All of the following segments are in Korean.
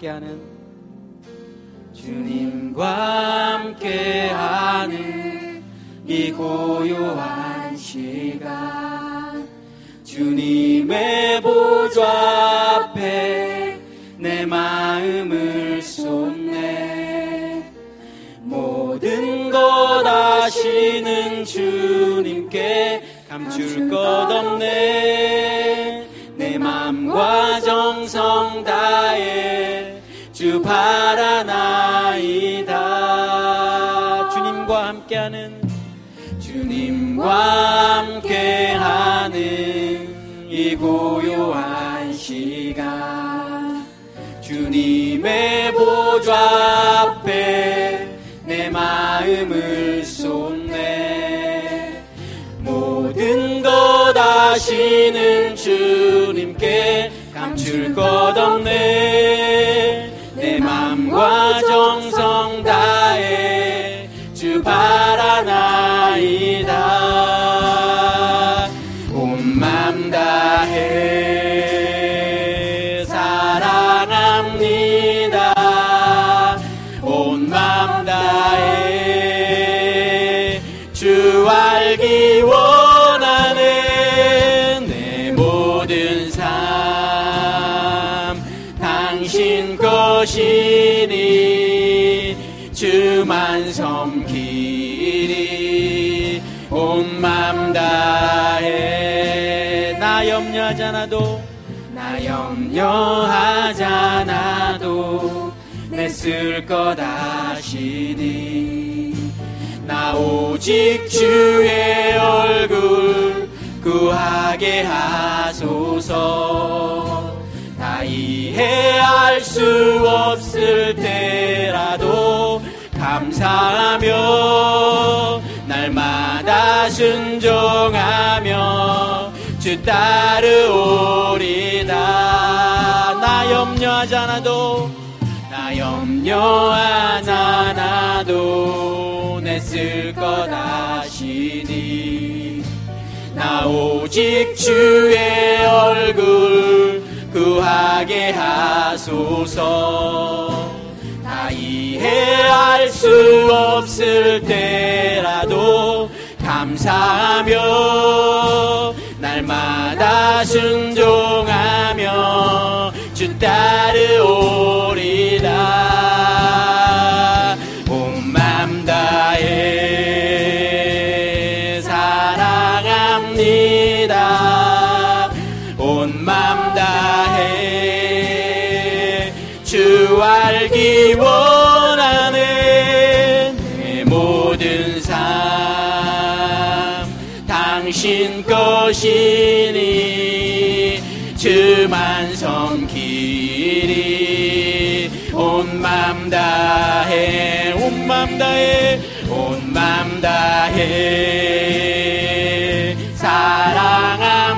함께하는 주님과 함께하는 이 고요한 시간. 주님의 보좌 앞에 내 마음을 쏟네. 모든 것 아시는 주님께 감출 것 없네. 내 맘과 정성 다해 주 바라나이다. 주님과 함께하는 주님과 함께하는 이 고요한 시간. 주님의 보좌 앞에 내 마음을 쏟네. 모든 것 아시는 주님께 감출 것 없네 내 맘과 정성 다해 주 바라나이 주만 섬기리 온 맘 다해. 나 염려하잖아도 나 염려하잖아도 내 쓸 것 아시니. 나 오직 주의 얼굴 구하게 하소서. 다 이해할 수 없을 때라도 감사하며 날마다 순종하며 주 따르오리다. 나 염려하잖아도 나 염려하잖아도 내쓸것 아시니. 나 오직 주의 얼굴 구하게 하소서. 다 이해할 수 없을 때라도 감사하며 날마다 순종하며 주 따르오 당신 것이니 주만 섬기리 온 맘 다해 온 맘 다해 온 맘 다해. 사랑합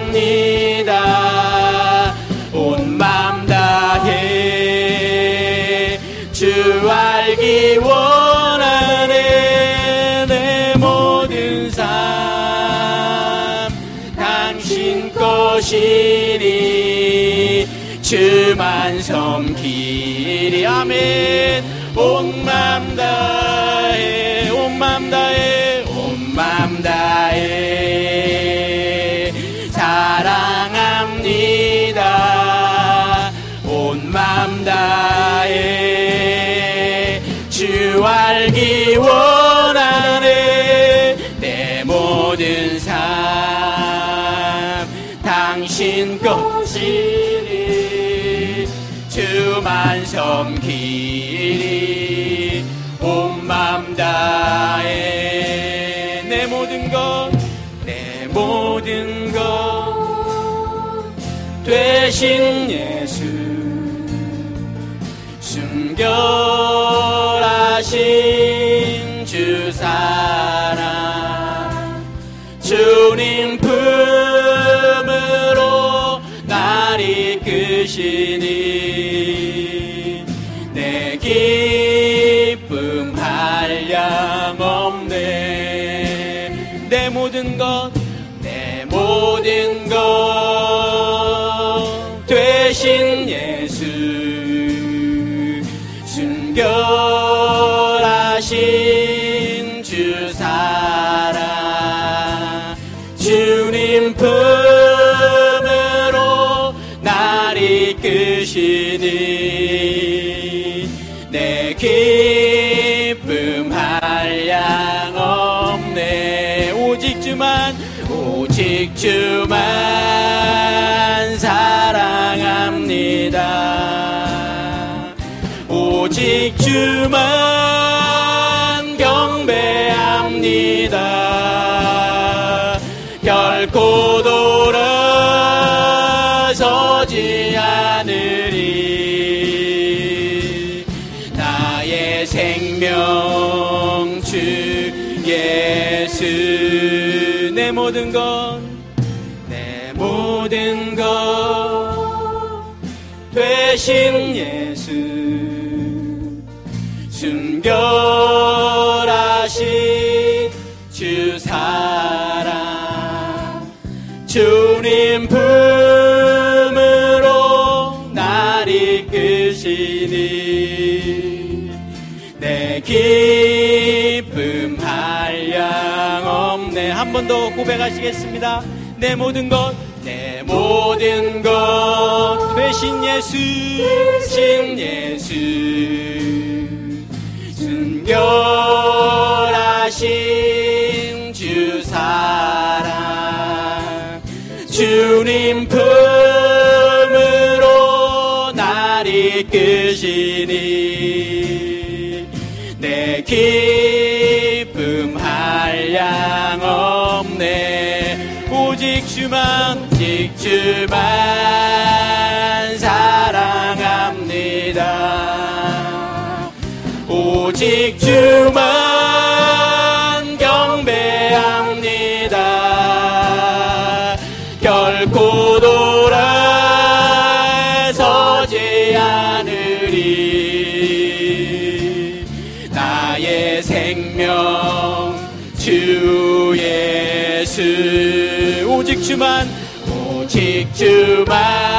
섬기 되신 예수 순결하신 주 사랑 주님 품으로 날 이끄시니 사랑합니다. 오직 주만 경배합니다. 결코 돌아서지 않으리. 나의 생명 주 예수 내 모든 것 되신 예수 순결하신 주 사랑 주님 품으로 날 이끄시니 내 기쁨 한량 없네. 한 번 더 고백하시겠습니다. 내 모든 것내 모든 것 되신 예수 신 예수. 순결하신 주 사랑. 주님 품으로 날 이끄시니 내 기쁨 한량 없네. 오직 주만 주만 사랑합니다. 오직 주만 경배합니다. 결코 돌아서지 않으리. 나의 생명 주 예수. 오직 주만 오직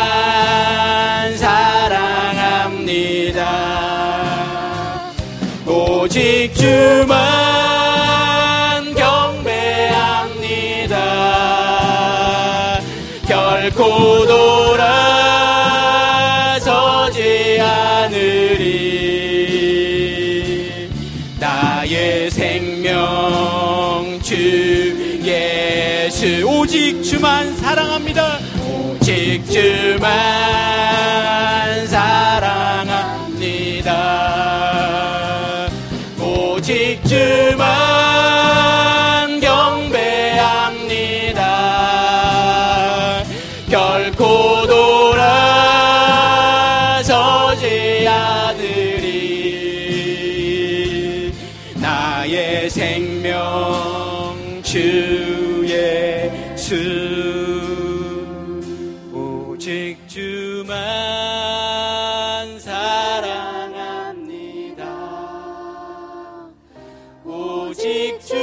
주 오직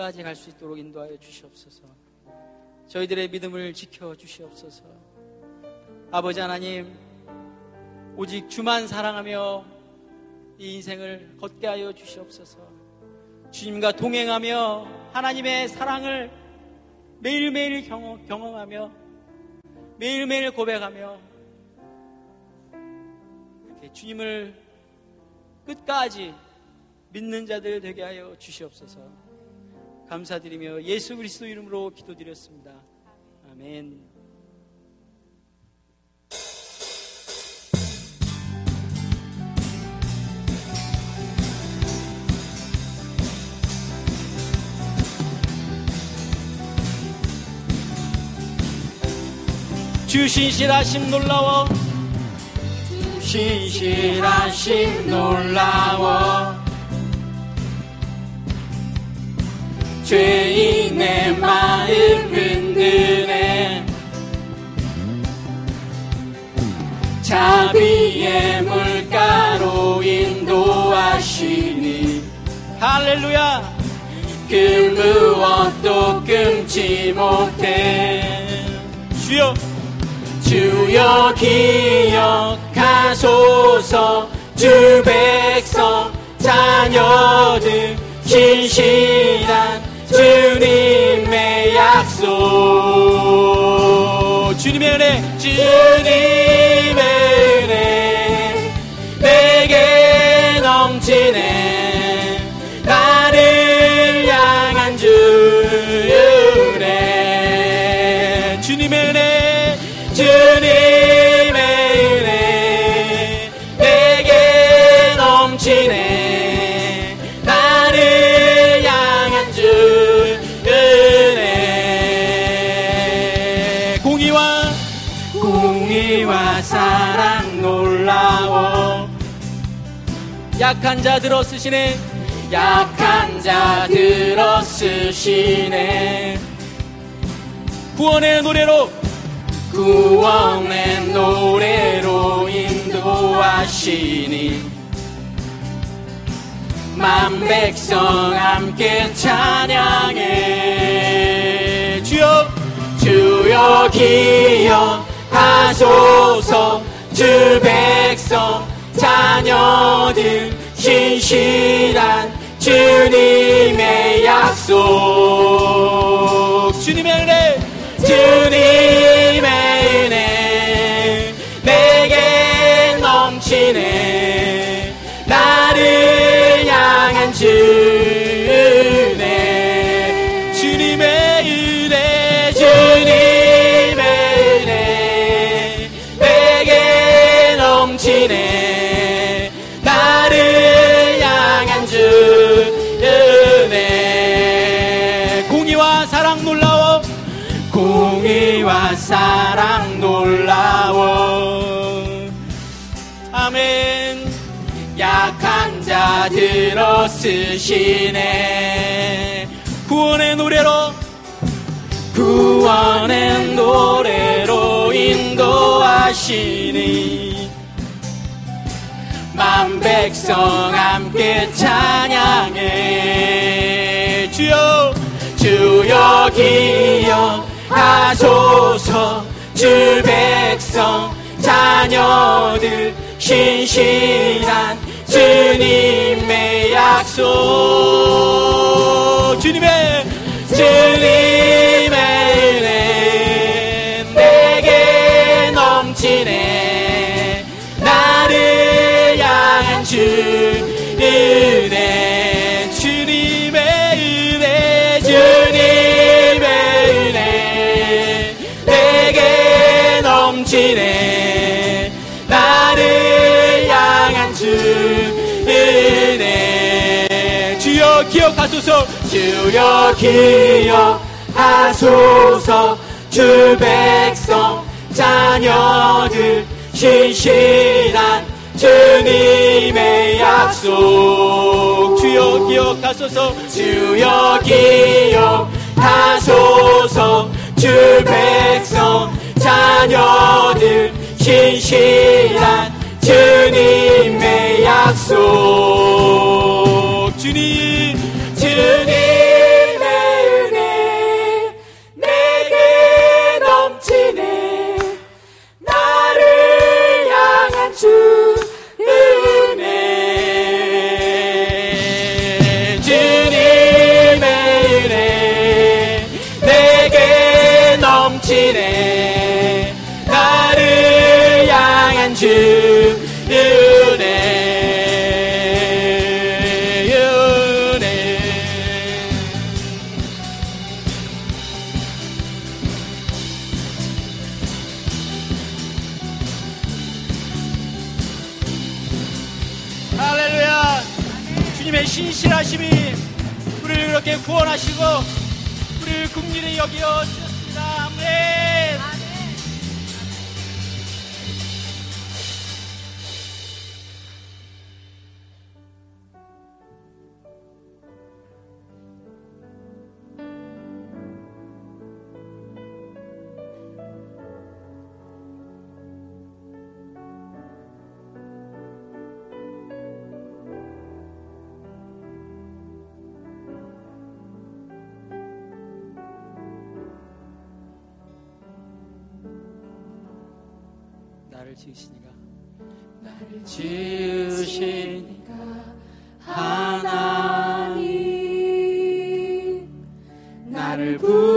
끝까지 갈 수 있도록 인도하여 주시옵소서. 저희들의 믿음을 지켜 주시옵소서. 아버지 하나님, 오직 주만 사랑하며 이 인생을 걷게 하여 주시옵소서. 주님과 동행하며 하나님의 사랑을 매일매일 경험, 경험하며 매일매일 고백하며 이렇게 주님을 끝까지 믿는 자들 되게 하여 주시옵소서. 감사드리며 예수 그리스도 이름으로 기도드렸습니다. 아멘. 주 신 실하심 놀라워 신실하심 놀라워 죄인의 마음 흔드네. 자비의 물가로 인도하시니. 할렐루야. 그 무엇도 끊지 못해. 주여. 주여 기억하소서. 주 백성 자녀들 신실한 주님의 약속. 주님의 은혜 주님의 약한 자 들어 쓰시네. 약한 자 들어 쓰시네. 구원의 노래로. 구원의 노래로 인도하시니. 만 백성 함께 찬양해. 주여. 주여 기억하소서. 주 백성 자녀들 신실한 주님의 약속. 주님의 사랑 놀라워. 아멘. 약한 자 들어 쓰시네. 구원의 노래로. 구원의 노래로 인도하시니. 만 백성 함께 찬양해. 주여 주여 기억 하소서 주 백성 자녀들 신실한 주님의 약속. 주님의 주님의 은혜 내게 넘치네 주여 기억하소서. 주 백성 자녀들 신실한 주님의 약속. 주여 기억하소서. 주여 기억하소서. 주 백성 자녀들 신실한 주님의 약속. 주님 주님의 신실하심이 우리를 그렇게 구원하시고 우리를 국리를 여겨 주셨습니다. 아멘 Debo.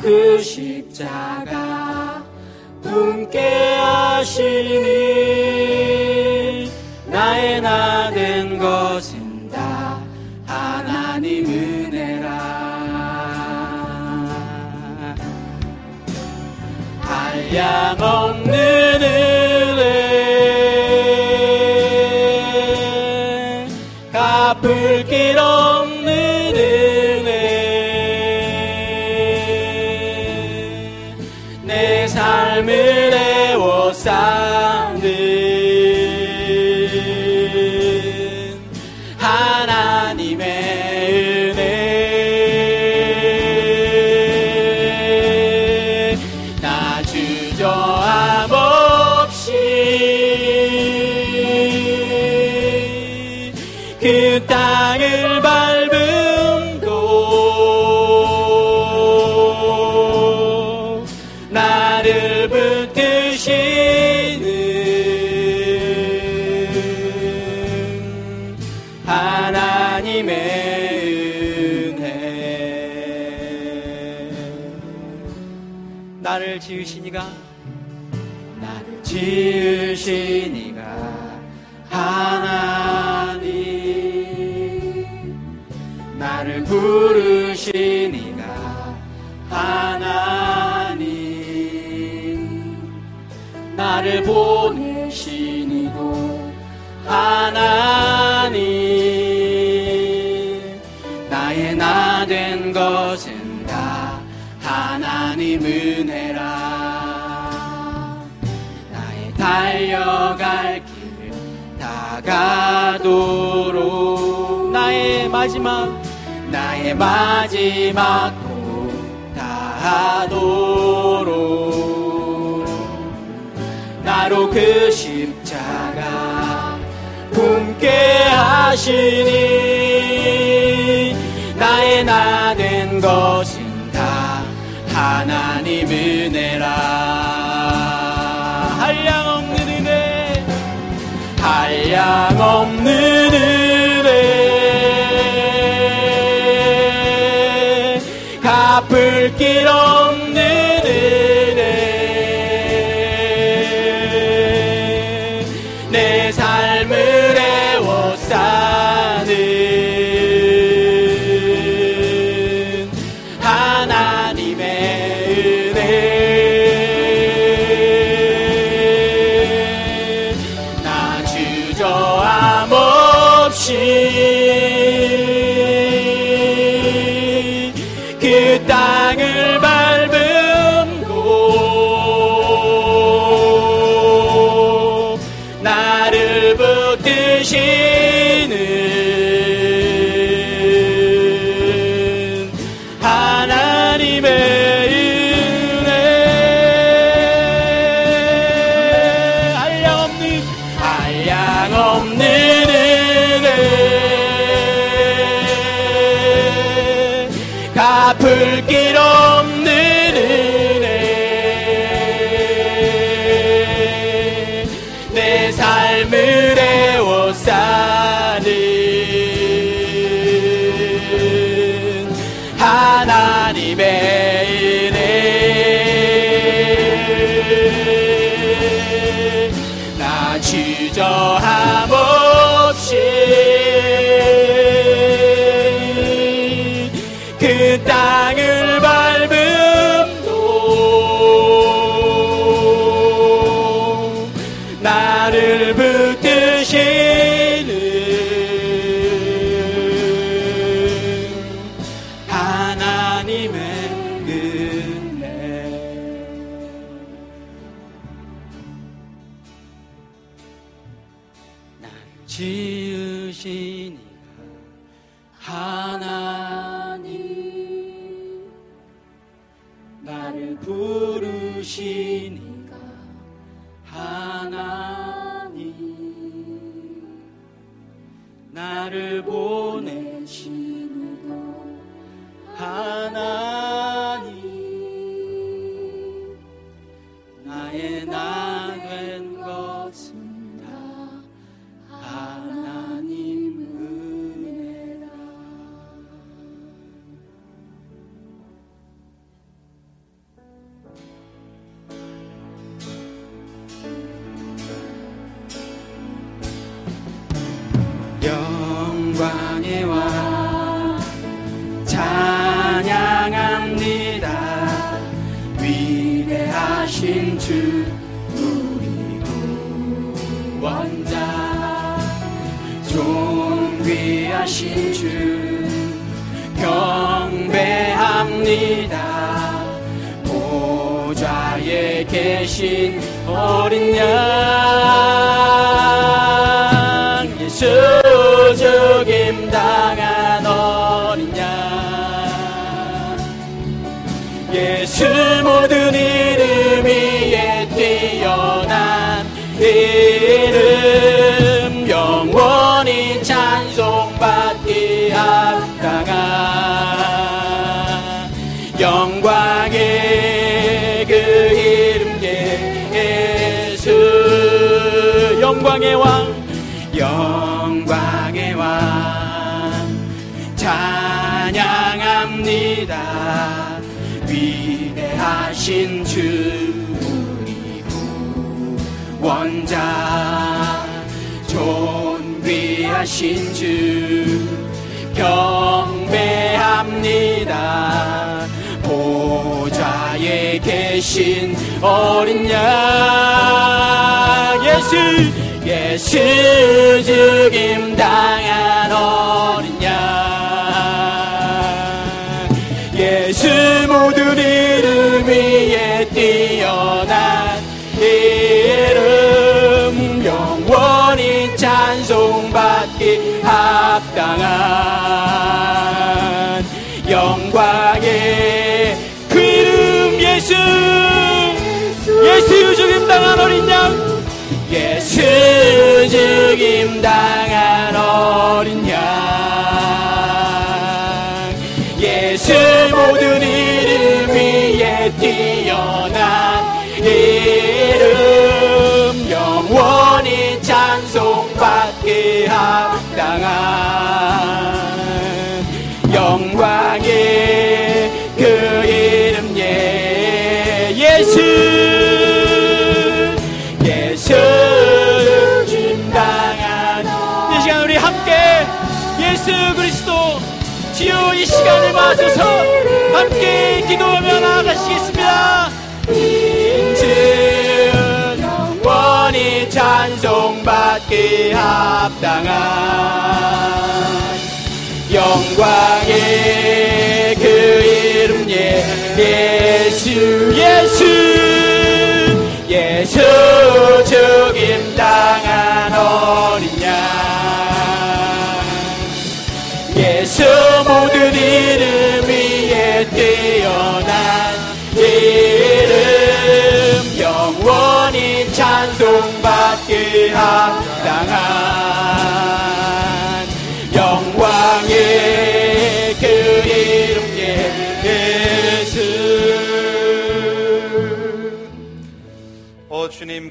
그 십자가 품게 하시니 나의 나대 보내시니도 하나님 나의 나 된 것은 다 하나님 은혜라. 나의 달려갈 길 다가도록. 나의 마지막 나의 마지막 도 다도 바로 그 십자가 품게 하시니 나의 나 된 것. die. 하 경배합니다. 보좌에 계신 어린 양 예수 위대하신 주 우리 구원자 존귀하신 주 경배합니다. 보좌에 계신 어린 양 예수 예수 죽임 당한 어 합당한 영광의 그 이름 예수. 예수 죽임 당한 어린 양. 예수 죽임 당한 받기 합당한 영광의 그 이름 예 예수 예수 예수 죽임 당한 어린 양. 예수 모든 이름 위에 뛰어난 이름 영원히 찬송받기 합당한 Hannah.